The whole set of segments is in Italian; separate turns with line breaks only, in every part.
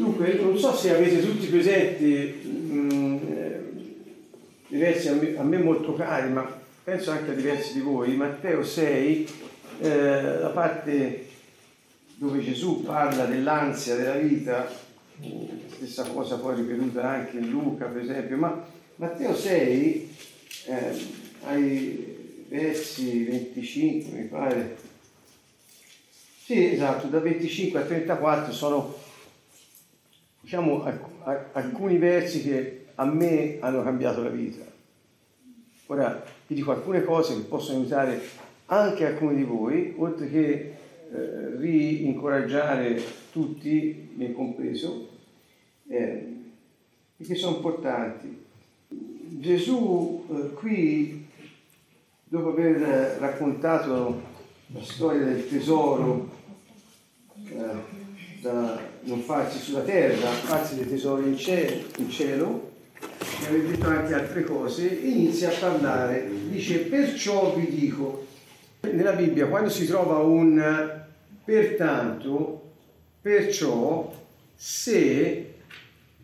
Dunque, non so se avete tutti presenti mh, eh, diversi a me, a me, molto cari, ma penso anche a diversi di voi, Matteo 6, eh, la parte dove Gesù parla dell'ansia della vita, stessa cosa poi ripetuta anche in Luca per esempio, ma Matteo 6 eh, ai versi 25 mi pare, sì esatto, da 25 a 34 sono diciamo alcuni versi che a me hanno cambiato la vita. Ora vi dico alcune cose che possono aiutare anche alcuni di voi, oltre che eh, rincoraggiare tutti, me compreso, eh, perché sono importanti. Gesù eh, qui, dopo aver raccontato la storia del tesoro eh, da non farsi sulla terra, farsi dei tesori in cielo, in cielo e aver detto anche altre cose, inizia a parlare, dice perciò vi dico, nella Bibbia quando si trova un pertanto, perciò, se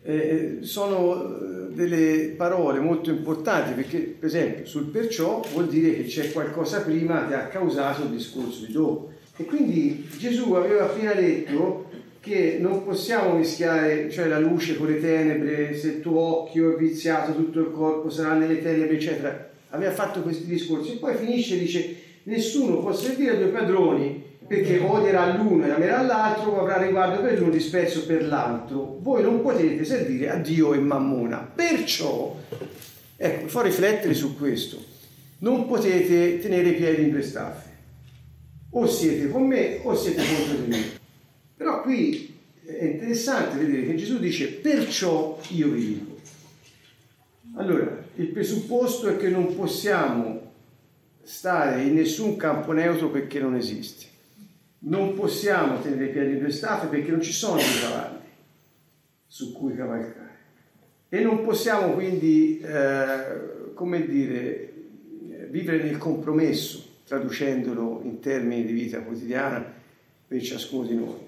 eh, sono delle parole molto importanti perché per esempio sul perciò vuol dire che c'è qualcosa prima che ha causato il discorso di dopo e quindi Gesù aveva appena detto che non possiamo mischiare cioè la luce con le tenebre se il tuo occhio è viziato tutto il corpo sarà nelle tenebre eccetera aveva fatto questi discorsi e poi finisce e dice nessuno può servire a due padroni perché odierà l'uno e amerà l'altro o avrà riguardo per l'uno disprezzo per l'altro. Voi non potete servire a Dio e Mammona. Perciò, ecco, fa riflettere su questo. Non potete tenere i piedi in queste staffe. O siete con me o siete contro di me. Però qui è interessante vedere che Gesù dice perciò io vi dico. Allora, il presupposto è che non possiamo stare in nessun campo neutro perché non esiste non possiamo tenere i piedi in due staffe perché non ci sono dei cavalli su cui cavalcare. E non possiamo quindi, eh, come dire, vivere nel compromesso, traducendolo in termini di vita quotidiana per ciascuno di noi.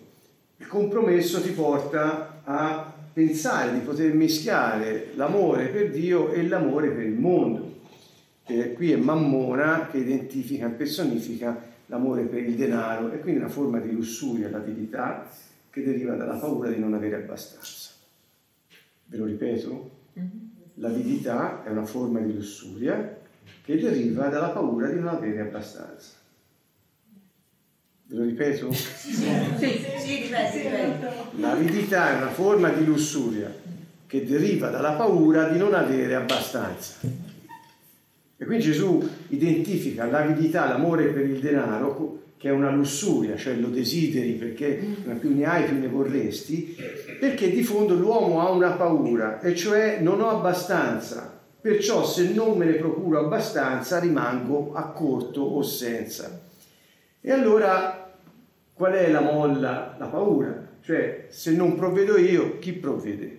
Il compromesso ti porta a pensare di poter mischiare l'amore per Dio e l'amore per il mondo. E qui è Mammona che identifica e personifica l'amore per il denaro e quindi una forma di lussuria, l'avidità che deriva dalla paura di non avere abbastanza. Ve lo ripeto? Mm-hmm. L'avidità è una forma di lussuria che deriva dalla paura di non avere abbastanza. Ve lo ripeto? Sì, sì, ripeto, L'avidità è una forma di lussuria che deriva dalla paura di non avere abbastanza. E qui Gesù identifica l'avidità, l'amore per il denaro, che è una lussuria, cioè lo desideri perché più ne hai più ne vorresti, perché di fondo l'uomo ha una paura, e cioè non ho abbastanza, perciò se non me ne procuro abbastanza rimango a corto o senza. E allora qual è la molla? La paura, cioè se non provvedo io, chi provvede?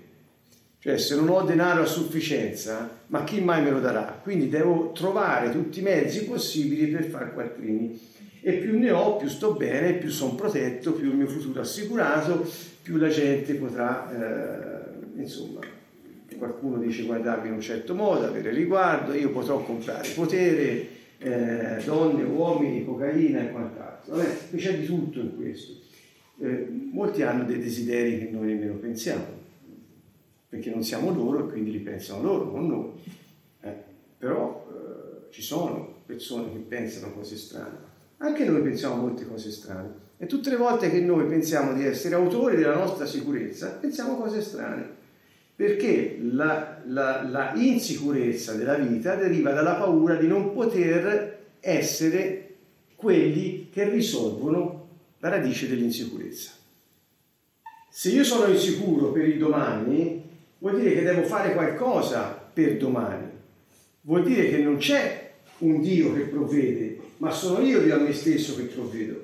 Cioè se non ho denaro a sufficienza, ma chi mai me lo darà? Quindi devo trovare tutti i mezzi possibili per fare quattrini. E più ne ho, più sto bene, più sono protetto, più il mio futuro è assicurato, più la gente potrà, eh, insomma, qualcuno dice guardarmi in un certo modo, avere riguardo, io potrò comprare potere, eh, donne, uomini, cocaina e quant'altro. Vabbè, c'è di tutto in questo. Eh, molti hanno dei desideri che noi nemmeno pensiamo perché non siamo loro e quindi li pensano loro, non noi. Eh, però eh, ci sono persone che pensano cose strane. Anche noi pensiamo molte cose strane. E tutte le volte che noi pensiamo di essere autori della nostra sicurezza, pensiamo cose strane. Perché la, la, la insicurezza della vita deriva dalla paura di non poter essere quelli che risolvono la radice dell'insicurezza. Se io sono insicuro per il domani, vuol dire che devo fare qualcosa per domani. Vuol dire che non c'è un Dio che provvede, ma sono io Dio a me stesso che provvedo.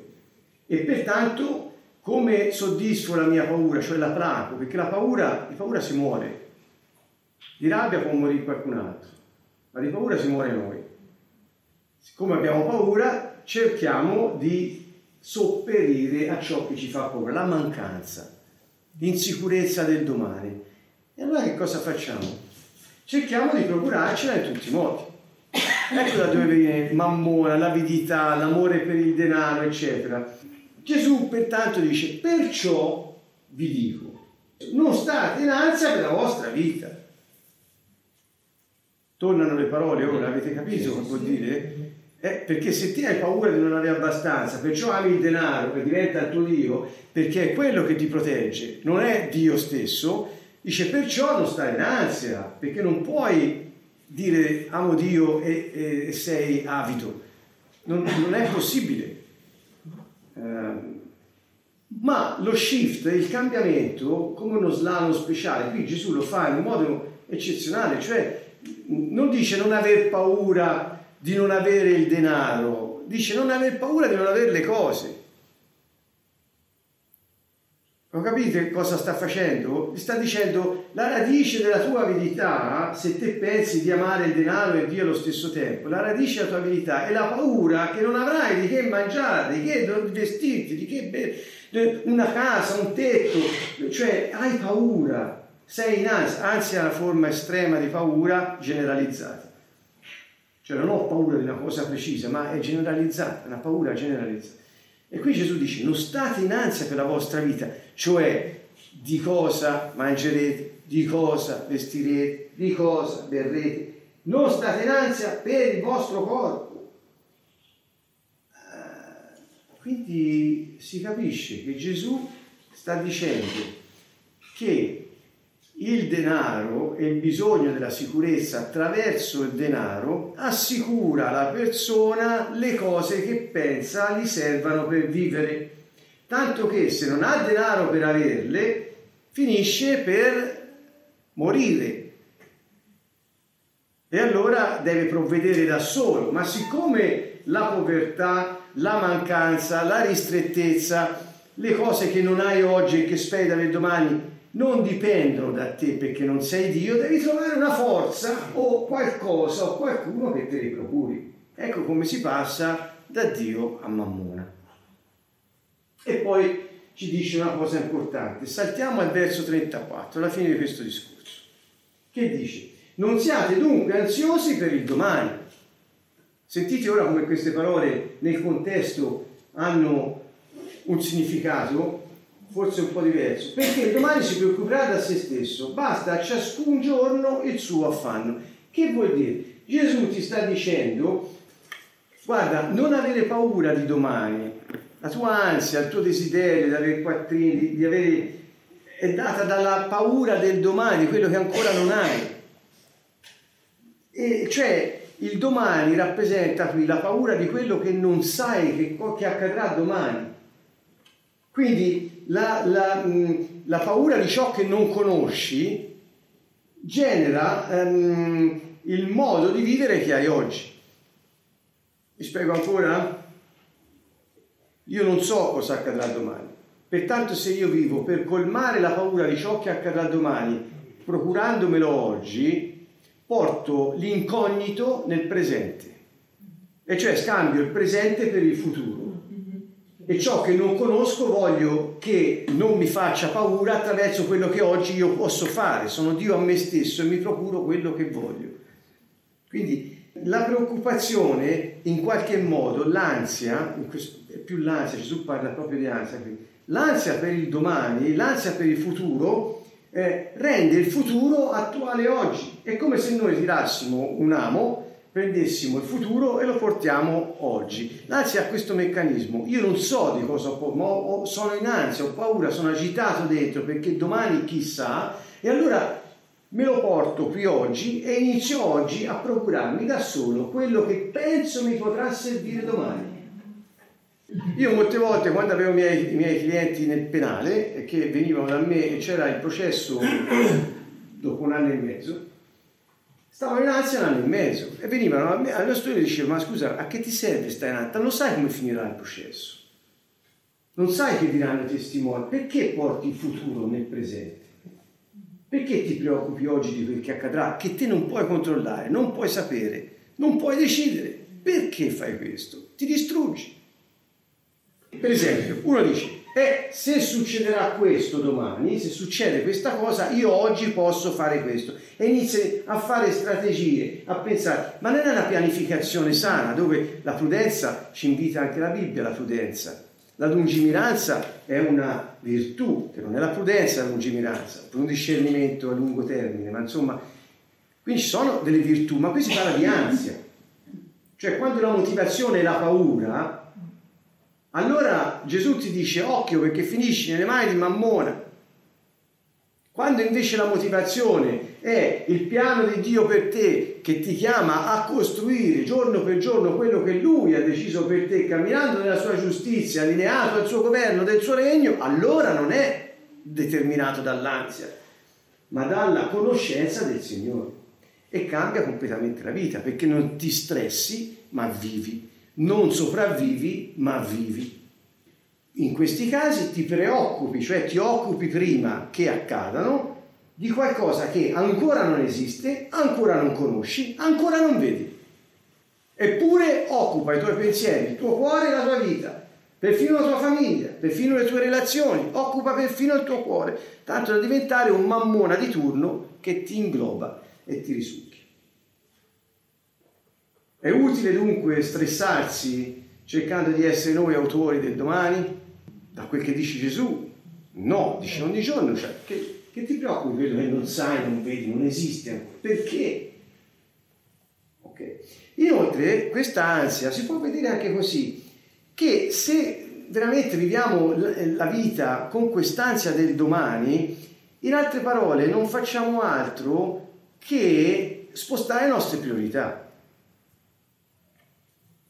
E pertanto come soddisfo la mia paura, cioè la placo, perché la paura, di paura si muore. Di rabbia può morire qualcun altro, ma di paura si muore noi. Siccome abbiamo paura, cerchiamo di sopperire a ciò che ci fa paura, la mancanza l'insicurezza del domani. E allora che cosa facciamo? Cerchiamo di procurarcela in tutti i modi. Ecco da dove viene mammona, l'avidità, l'amore per il denaro, eccetera. Gesù pertanto dice, perciò vi dico, non state in ansia per la vostra vita. Tornano le parole ora, avete capito cosa vuol dire? Eh, perché se ti hai paura di non avere abbastanza, perciò ami il denaro che diventa il tuo Dio, perché è quello che ti protegge, non è Dio stesso, dice perciò non stai in ansia, perché non puoi dire amo Dio e, e sei avido, non, non è possibile. Uh, ma lo shift, il cambiamento, come uno slalom speciale, qui Gesù lo fa in un modo eccezionale, cioè non dice non aver paura di non avere il denaro, dice non aver paura di non avere le cose. Lo capite cosa sta facendo? Sta dicendo la radice della tua avidità, se te pensi di amare il denaro e Dio allo stesso tempo, la radice della tua avidità è la paura che non avrai di che mangiare, di che vestirti, di che una casa, un tetto, cioè hai paura, sei in ansia, ansia è una forma estrema di paura generalizzata. Cioè non ho paura di una cosa precisa, ma è generalizzata, una paura generalizzata. E qui Gesù dice, non state in ansia per la vostra vita, cioè di cosa mangerete, di cosa vestirete, di cosa berrete. Non state in ansia per il vostro corpo. Ah, quindi si capisce che Gesù sta dicendo che il denaro e il bisogno della sicurezza attraverso il denaro assicura alla persona le cose che pensa gli servano per vivere. Tanto che se non ha denaro per averle, finisce per morire. E allora deve provvedere da solo. Ma siccome la povertà, la mancanza, la ristrettezza, le cose che non hai oggi e che speri da avere domani non dipendono da te perché non sei Dio, devi trovare una forza o qualcosa o qualcuno che te li procuri. Ecco come si passa da Dio a Mammona. E poi ci dice una cosa importante, saltiamo al verso 34, alla fine di questo discorso, che dice, non siate dunque ansiosi per il domani. Sentite ora come queste parole nel contesto hanno un significato forse un po' diverso, perché domani si preoccuperà da se stesso, basta a ciascun giorno il suo affanno. Che vuol dire? Gesù ti sta dicendo, guarda, non avere paura di domani, la tua ansia, il tuo desiderio di avere quattrini, di avere, è data dalla paura del domani, quello che ancora non hai. E cioè il domani rappresenta qui la paura di quello che non sai che, che accadrà domani. Quindi la, la, la, paura di ciò che non conosci genera um, il modo di vivere che hai oggi. Vi spiego ancora? Io non so cosa accadrà domani. Pertanto se io vivo per colmare la paura di ciò che accadrà domani, procurandomelo oggi, porto l'incognito nel presente. E cioè scambio il presente per il futuro e ciò che non conosco voglio che non mi faccia paura attraverso quello che oggi io posso fare. Sono Dio a me stesso e mi procuro quello che voglio. Quindi la preoccupazione, in qualche modo, l'ansia, è più l'ansia, Gesù parla proprio di ansia, l'ansia per il domani, l'ansia per il futuro, eh, rende il futuro attuale oggi. È come se noi tirassimo un amo prendessimo il futuro e lo portiamo oggi. L'ansia ha questo meccanismo, io non so di cosa ho, ma sono in ansia, ho paura, sono agitato dentro perché domani chissà e allora me lo porto qui oggi e inizio oggi a procurarmi da solo quello che penso mi potrà servire domani. Io molte volte quando avevo i miei, i miei clienti nel penale che venivano da me e c'era il processo dopo un anno e mezzo, Stavano in ansia un anno e mezzo e venivano a me, allo studio e dicevano, ma scusa, a che ti serve stai in ansia? Non sai come finirà il processo. Non sai che diranno i testimoni. Perché porti il futuro nel presente? Perché ti preoccupi oggi di quel che accadrà, che te non puoi controllare, non puoi sapere, non puoi decidere? Perché fai questo? Ti distruggi. Per esempio, uno dice, E se succederà questo domani, se succede questa cosa, io oggi posso fare questo. E inizi a fare strategie, a pensare, ma non è una pianificazione sana dove la prudenza ci invita anche la Bibbia, la prudenza. La lungimiranza è una virtù, che non è la prudenza la lungimiranza, per un discernimento a lungo termine, ma insomma, quindi ci sono delle virtù, ma qui si parla di ansia. Cioè quando la motivazione è la paura, allora Gesù ti dice occhio perché finisci nelle mani di Mammona. Quando invece la motivazione è il piano di Dio per te che ti chiama a costruire giorno per giorno quello che Lui ha deciso per te, camminando nella sua giustizia, allineato al suo governo, del suo regno, allora non è determinato dall'ansia, ma dalla conoscenza del Signore. E cambia completamente la vita perché non ti stressi, ma vivi non sopravvivi ma vivi. In questi casi ti preoccupi, cioè ti occupi prima che accadano di qualcosa che ancora non esiste, ancora non conosci, ancora non vedi. Eppure occupa i tuoi pensieri, il tuo cuore e la tua vita, perfino la tua famiglia, perfino le tue relazioni, occupa perfino il tuo cuore, tanto da diventare un mammona di turno che ti ingloba e ti risucchia. È utile dunque stressarsi cercando di essere noi autori del domani? Da quel che dice Gesù? No, dice ogni giorno, cioè, che, che ti preoccupi quello che non sai, non vedi, non esiste ancora? Perché? Okay. Inoltre, questa ansia si può vedere anche così, che se veramente viviamo la vita con quest'ansia del domani, in altre parole non facciamo altro che spostare le nostre priorità.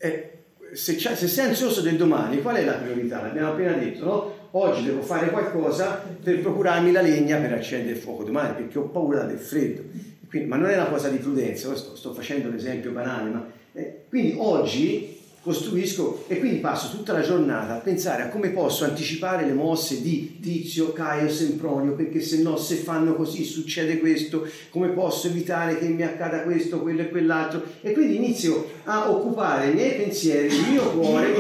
Eh, se, se, sei ansioso del domani, qual è la priorità? L'abbiamo appena detto, no? Oggi devo fare qualcosa per procurarmi la legna per accendere il fuoco domani, perché ho paura del freddo. Quindi, ma non è una cosa di prudenza, sto, sto facendo un esempio banale, ma eh, quindi oggi costruisco e quindi passo tutta la giornata a pensare a come posso anticipare le mosse di Tizio, Caio, Sempronio, perché se no se fanno così succede questo, come posso evitare che mi accada questo, quello e quell'altro e quindi inizio a occupare i miei pensieri, il mio cuore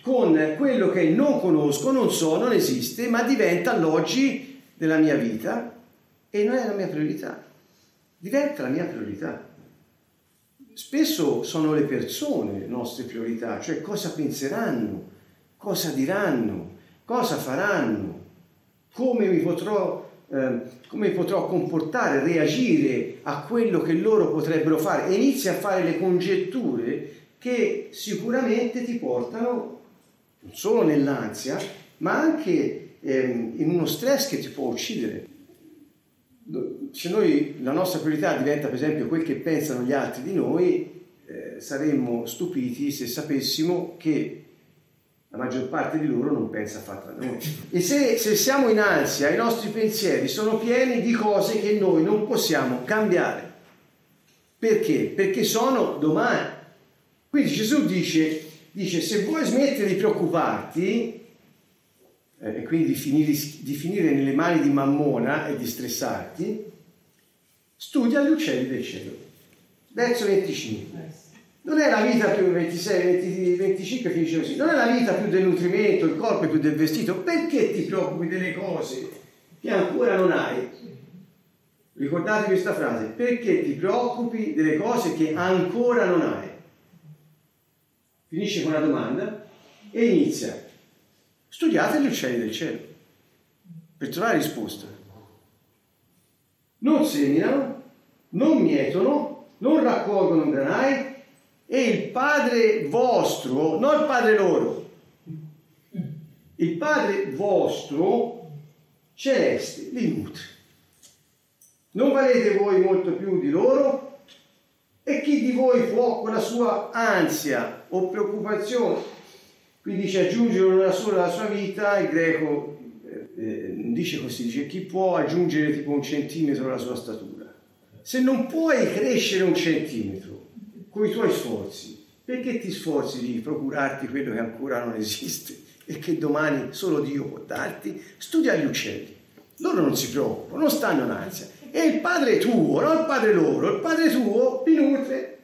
con quello che non conosco, non so, non esiste, ma diventa l'oggi della mia vita e non è la mia priorità, diventa la mia priorità. Spesso sono le persone le nostre priorità, cioè cosa penseranno, cosa diranno, cosa faranno, come mi potrò, eh, come potrò comportare, reagire a quello che loro potrebbero fare. E inizi a fare le congetture che sicuramente ti portano non solo nell'ansia, ma anche eh, in uno stress che ti può uccidere se noi la nostra priorità diventa per esempio quel che pensano gli altri di noi, eh, saremmo stupiti se sapessimo che la maggior parte di loro non pensa affatto a noi. E se, se siamo in ansia, i nostri pensieri sono pieni di cose che noi non possiamo cambiare. Perché? Perché sono domani. Quindi Gesù dice, dice se vuoi smettere di preoccuparti, eh, e quindi di finire, di finire nelle mani di Mammona e di stressarti, studia gli uccelli del cielo. Verso 25. Non è la vita più 26, 20, 25 finisce così, non è la vita più del nutrimento, il corpo più del vestito, perché ti preoccupi delle cose che ancora non hai? Ricordate questa frase, perché ti preoccupi delle cose che ancora non hai? Finisce con una domanda e inizia. Studiate gli uccelli del cielo per trovare risposta. Non seminano, non mietono, non raccolgono granai e il Padre vostro, non il Padre loro, il Padre vostro celeste li nutre. Non valete voi molto più di loro? E chi di voi può con la sua ansia o preoccupazione Qui dice aggiungere una sola alla sua vita, il greco eh, dice così, dice chi può aggiungere tipo un centimetro alla sua statura. Se non puoi crescere un centimetro con i tuoi sforzi, perché ti sforzi di procurarti quello che ancora non esiste e che domani solo Dio può darti? Studia gli uccelli. Loro non si preoccupano, non stanno in ansia. E il padre tuo, non il padre loro, il padre tuo li nutre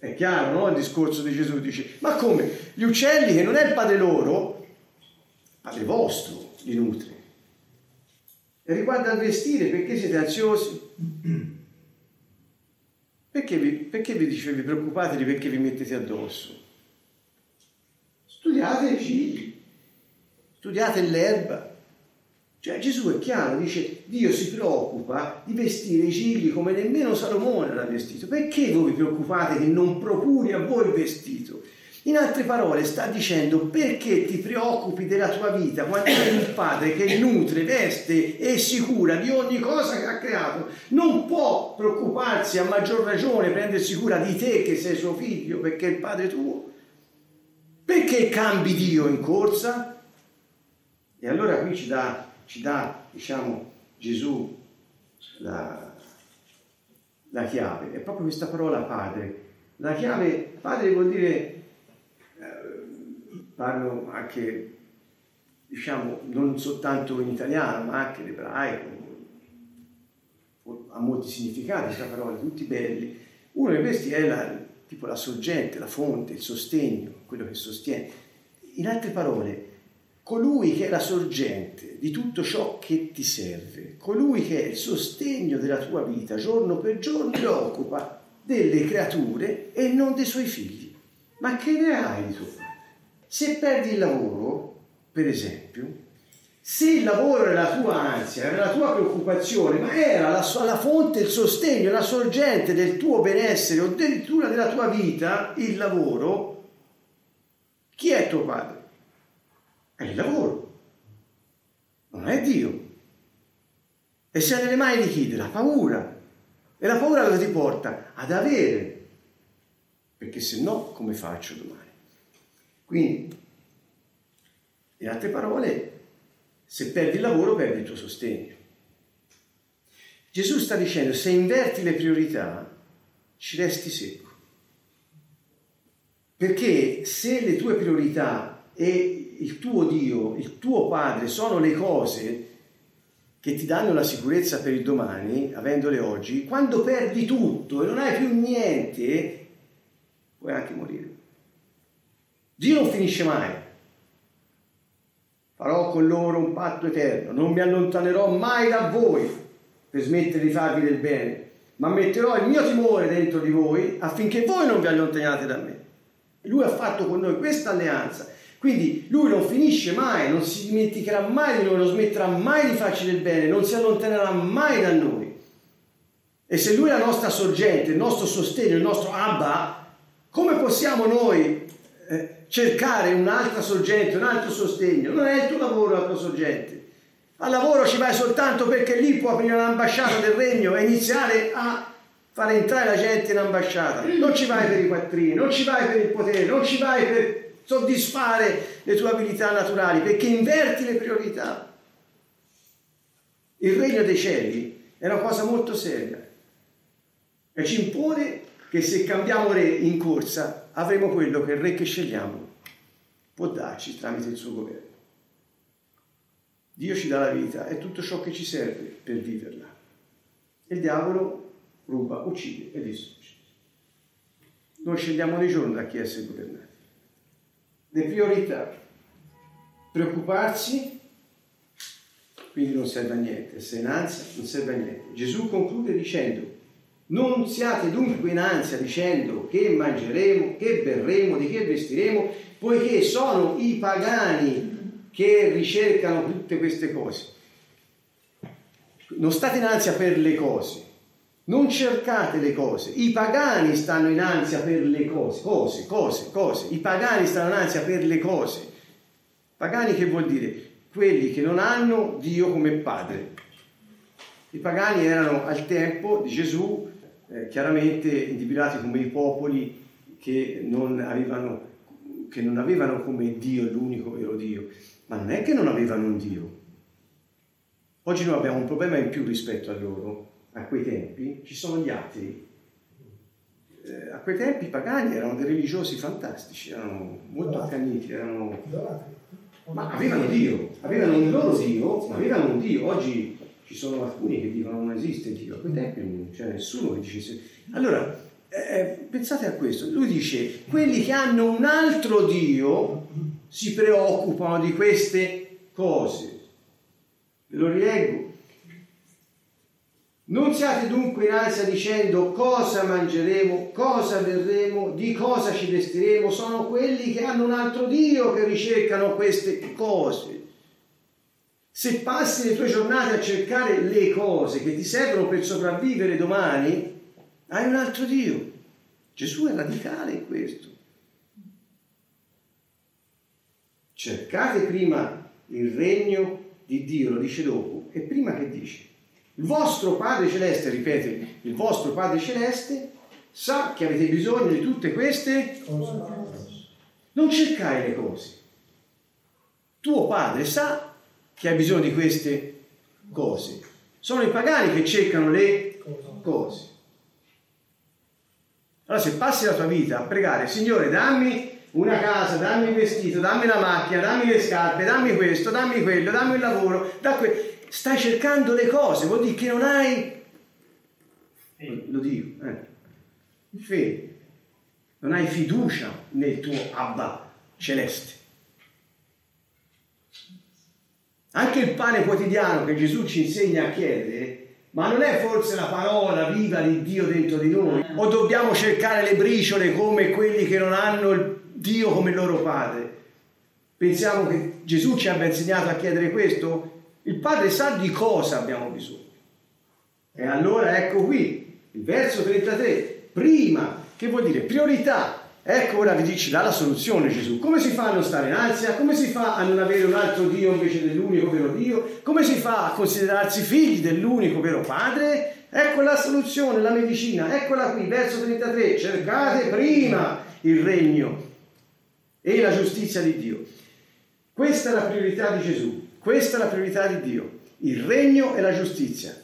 è chiaro, no? Il discorso di Gesù dice, ma come? Gli uccelli che non è il padre loro, Padre vostro li nutre. E riguardo al vestire, perché siete ansiosi? Perché vi, perché vi dice vi preoccupatevi perché vi mettete addosso? Studiate i figli, studiate l'erba. Cioè Gesù è chiaro, dice Dio si preoccupa di vestire i cigli come nemmeno Salomone l'ha vestito. Perché voi vi preoccupate che non procuri a voi il vestito? In altre parole sta dicendo perché ti preoccupi della tua vita quando hai un padre che nutre, veste e si cura di ogni cosa che ha creato. Non può preoccuparsi a maggior ragione, prendersi cura di te che sei suo figlio perché è il padre tuo. Perché cambi Dio in corsa? E allora qui ci dà, ci dà diciamo, Gesù la, la chiave. È proprio questa parola padre. La chiave padre vuol dire parlo anche, diciamo, non soltanto in italiano, ma anche in ebraico, ha molti significati questa parola, tutti belli. Uno di questi è la, tipo la sorgente, la fonte, il sostegno, quello che sostiene. In altre parole, colui che è la sorgente di tutto ciò che ti serve, colui che è il sostegno della tua vita, giorno per giorno, preoccupa delle creature e non dei suoi figli. Ma che ne hai di tuo padre? Se perdi il lavoro, per esempio, se il lavoro era la tua ansia, era la tua preoccupazione, ma era la, la fonte, il sostegno, la sorgente del tuo benessere o addirittura della tua vita, il lavoro, chi è tuo padre? È il lavoro, non è Dio. E sei nelle mani di chi? Della paura. E la paura dove ti porta? Ad avere. Perché se no, come faccio domani? Quindi, in altre parole, se perdi il lavoro perdi il tuo sostegno. Gesù sta dicendo, se inverti le priorità, ci resti secco. Perché se le tue priorità e il tuo Dio, il tuo Padre sono le cose che ti danno la sicurezza per il domani, avendole oggi, quando perdi tutto e non hai più niente, puoi anche morire. Dio non finisce mai. Farò con loro un patto eterno, non mi allontanerò mai da voi per smettere di farvi del bene, ma metterò il mio timore dentro di voi affinché voi non vi allontaniate da me. Lui ha fatto con noi questa alleanza, quindi lui non finisce mai, non si dimenticherà mai di noi, non smetterà mai di farci del bene, non si allontanerà mai da noi. E se lui è la nostra sorgente, il nostro sostegno, il nostro Abba, come possiamo noi eh, cercare un'altra sorgente, un altro sostegno. Non è il tuo lavoro la tua sorgente. Al lavoro ci vai soltanto perché lì può aprire l'ambasciata del regno e iniziare a fare entrare la gente in ambasciata. Non ci vai per i quattrini, non ci vai per il potere, non ci vai per soddisfare le tue abilità naturali, perché inverti le priorità. Il regno dei cieli è una cosa molto seria e ci impone che se cambiamo re in corsa avremo quello che il re che scegliamo può darci tramite il suo governo. Dio ci dà la vita e tutto ciò che ci serve per viverla. E il diavolo ruba, uccide e distrugge. Noi scegliamo ogni giorno da chi essere governati. Le priorità. Preoccuparsi, quindi non serve a niente. Se in ansia, non serve a niente. Gesù conclude dicendo non siate dunque in ansia dicendo che mangeremo, che berremo, di che vestiremo, poiché sono i pagani che ricercano tutte queste cose. Non state in ansia per le cose, non cercate le cose. I pagani stanno in ansia per le cose, cose, cose, cose. I pagani stanno in ansia per le cose. Pagani che vuol dire? Quelli che non hanno Dio come padre. I pagani erano al tempo di Gesù eh, chiaramente individuati come i popoli che non, avevano, che non avevano come Dio l'unico vero Dio, ma non è che non avevano un Dio. Oggi noi abbiamo un problema in più rispetto a loro, a quei tempi, ci sono gli atei. Eh, a quei tempi i pagani erano dei religiosi fantastici, erano molto accaniti, erano... ma avevano Dio, avevano un loro Dio, ma avevano un Dio. Oggi ci sono alcuni che dicono non esiste Dio, a quei tempi non c'è nessuno che dice... Allora, eh, eh, pensate a questo, lui dice, quelli che hanno un altro Dio si preoccupano di queste cose. Ve lo rileggo. Non siate dunque in ansia dicendo cosa mangeremo, cosa berremo, di cosa ci vestiremo. Sono quelli che hanno un altro Dio che ricercano queste cose. Se passi le tue giornate a cercare le cose che ti servono per sopravvivere domani, hai un altro Dio. Gesù è radicale in questo. Cercate prima il regno di Dio, lo dice dopo, e prima che dice? Il vostro Padre Celeste, ripete, il vostro Padre Celeste sa che avete bisogno di tutte queste cose. Non cercare le cose. Tuo Padre sa che hai bisogno di queste cose. Sono i pagani che cercano le cose. Allora se passi la tua vita a pregare, Signore, dammi una casa, dammi il vestito, dammi la macchina, dammi le scarpe, dammi questo, dammi quello, dammi il lavoro, da que- stai cercando le cose, vuol dire che non hai, lo dico, eh, fede, non hai fiducia nel tuo Abba celeste. Anche il pane quotidiano che Gesù ci insegna a chiedere, ma non è forse la parola viva di Dio dentro di noi? O dobbiamo cercare le briciole come quelli che non hanno Dio come loro padre? Pensiamo che Gesù ci abbia insegnato a chiedere questo? Il Padre sa di cosa abbiamo bisogno. E allora ecco qui, il verso 33, prima, che vuol dire priorità. Ecco ora vi dici la soluzione Gesù. Come si fa a non stare in ansia? Come si fa a non avere un altro Dio invece dell'unico vero Dio? Come si fa a considerarsi figli dell'unico vero Padre? Ecco la soluzione, la medicina. Eccola qui, verso 33. Cercate prima il regno e la giustizia di Dio. Questa è la priorità di Gesù. Questa è la priorità di Dio, il regno e la giustizia.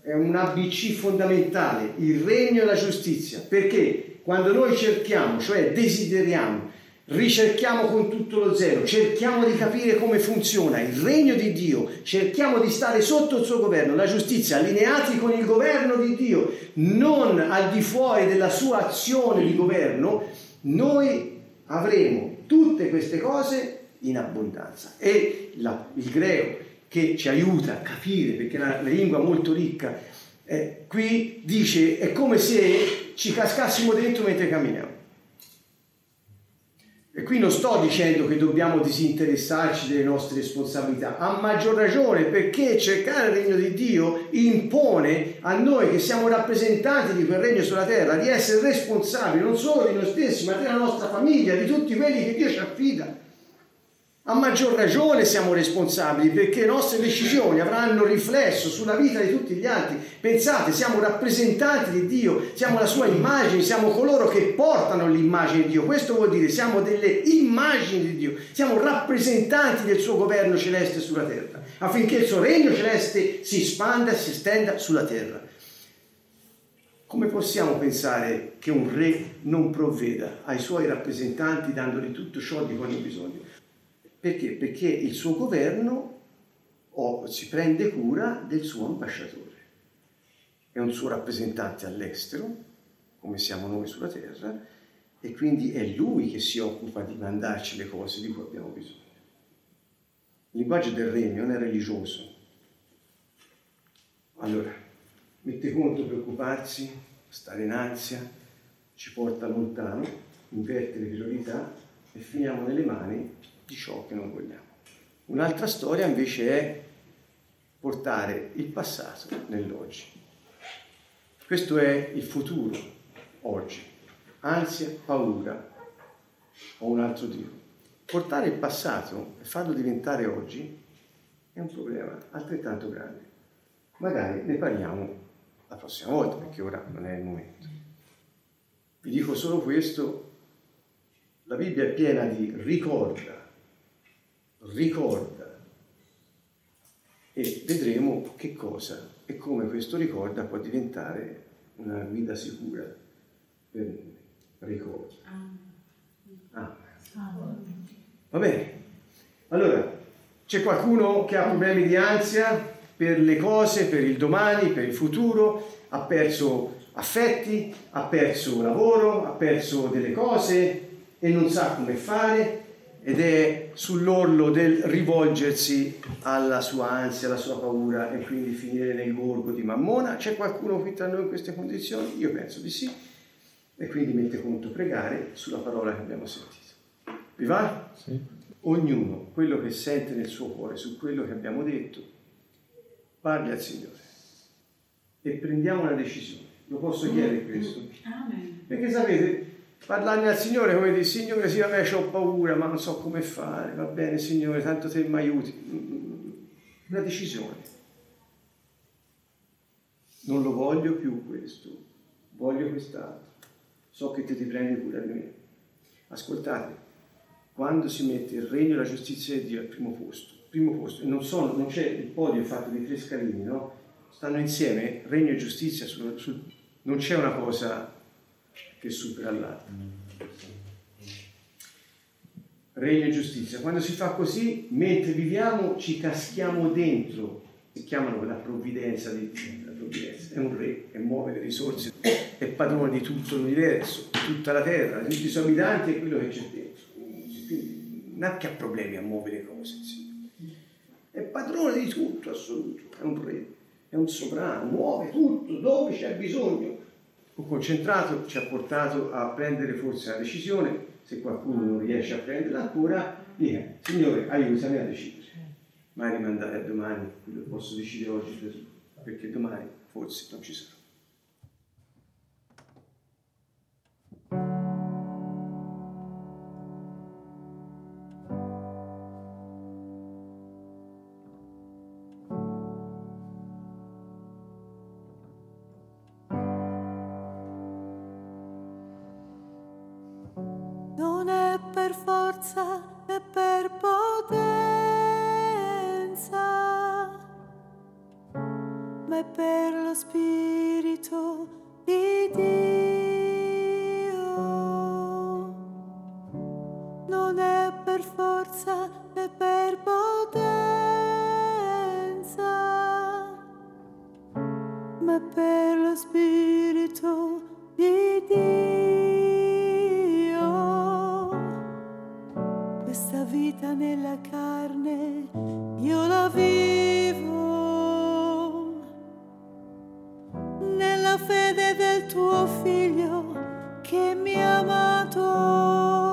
È un ABC fondamentale, il regno e la giustizia, perché? Quando noi cerchiamo, cioè desideriamo, ricerchiamo con tutto lo zelo, cerchiamo di capire come funziona il regno di Dio, cerchiamo di stare sotto il suo governo, la giustizia, allineati con il governo di Dio, non al di fuori della sua azione di governo, noi avremo tutte queste cose in abbondanza. E la, il greco che ci aiuta a capire, perché la, la lingua molto ricca, eh, qui dice è come se ci cascassimo dentro mentre camminiamo. E qui non sto dicendo che dobbiamo disinteressarci delle nostre responsabilità, a maggior ragione perché cercare il regno di Dio impone a noi che siamo rappresentanti di quel regno sulla terra di essere responsabili non solo di noi stessi, ma della nostra famiglia, di tutti quelli che Dio ci affida. A maggior ragione siamo responsabili perché le nostre decisioni avranno riflesso sulla vita di tutti gli altri. Pensate, siamo rappresentanti di Dio, siamo la sua immagine, siamo coloro che portano l'immagine di Dio. Questo vuol dire siamo delle immagini di Dio, siamo rappresentanti del suo governo celeste sulla terra, affinché il suo regno celeste si espanda e si estenda sulla terra. Come possiamo pensare che un re non provveda ai suoi rappresentanti dandogli tutto ciò di cui hanno bisogno? Perché? Perché il suo governo oh, si prende cura del suo ambasciatore. È un suo rappresentante all'estero, come siamo noi sulla terra, e quindi è lui che si occupa di mandarci le cose di cui abbiamo bisogno. Il linguaggio del regno non è religioso. Allora, mette conto preoccuparsi, stare in ansia, ci porta lontano, inverte le priorità e finiamo nelle mani di ciò che non vogliamo. Un'altra storia invece è portare il passato nell'oggi. Questo è il futuro oggi. Ansia, paura o un altro Dio. Portare il passato e farlo diventare oggi è un problema altrettanto grande. Magari ne parliamo la prossima volta perché ora non è il momento. Vi dico solo questo, la Bibbia è piena di ricorda, ricorda e vedremo che cosa e come questo ricorda può diventare una guida sicura per noi. Ricorda. Ah. Va bene. Allora, c'è qualcuno che ha problemi di ansia per le cose, per il domani, per il futuro, ha perso affetti, ha perso lavoro, ha perso delle cose e non sa come fare ed è sull'orlo del rivolgersi alla sua ansia, alla sua paura e quindi finire nel gorgo di Mammona. C'è qualcuno qui tra noi in queste condizioni? Io penso di sì. E quindi mette conto pregare sulla parola che abbiamo sentito. Vi va? Sì. Ognuno quello che sente nel suo cuore su quello che abbiamo detto, parli al Signore e prendiamo una decisione. Lo posso chiedere questo? Amen. Perché sapete, Parlare al Signore come dire, Signore sì, me ho paura, ma non so come fare, va bene Signore, tanto te mi aiuti. Una decisione. Non lo voglio più questo, voglio quest'altro. So che te ti prendi cura di me. Ascoltate, quando si mette il regno e la giustizia di Dio al primo posto, primo posto, non, sono, non c'è il podio fatto di tre scalini, no? Stanno insieme, regno e giustizia, sul, sul, non c'è una cosa che supera l'altro. Regno e giustizia. Quando si fa così, mentre viviamo, ci caschiamo dentro. Si chiamano la provvidenza di Dio. La provvidenza. È un re che muove le risorse, è padrone di tutto l'universo, tutta la terra, tutti i suoi abitanti e quello che c'è dentro. Non ha che ha problemi a muovere cose. Sì. È padrone di tutto, assoluto. È un re, è un sovrano, muove tutto dove c'è bisogno un concentrato ci ha portato a prendere forse la decisione, se qualcuno non riesce a prenderla ancora, dica, Signore, aiutami a decidere. Mai rimandare a domani quello posso decidere oggi per perché domani forse non ci sarà.
vita nella carne, io la vivo. Nella fede del tuo figlio che mi ha amato.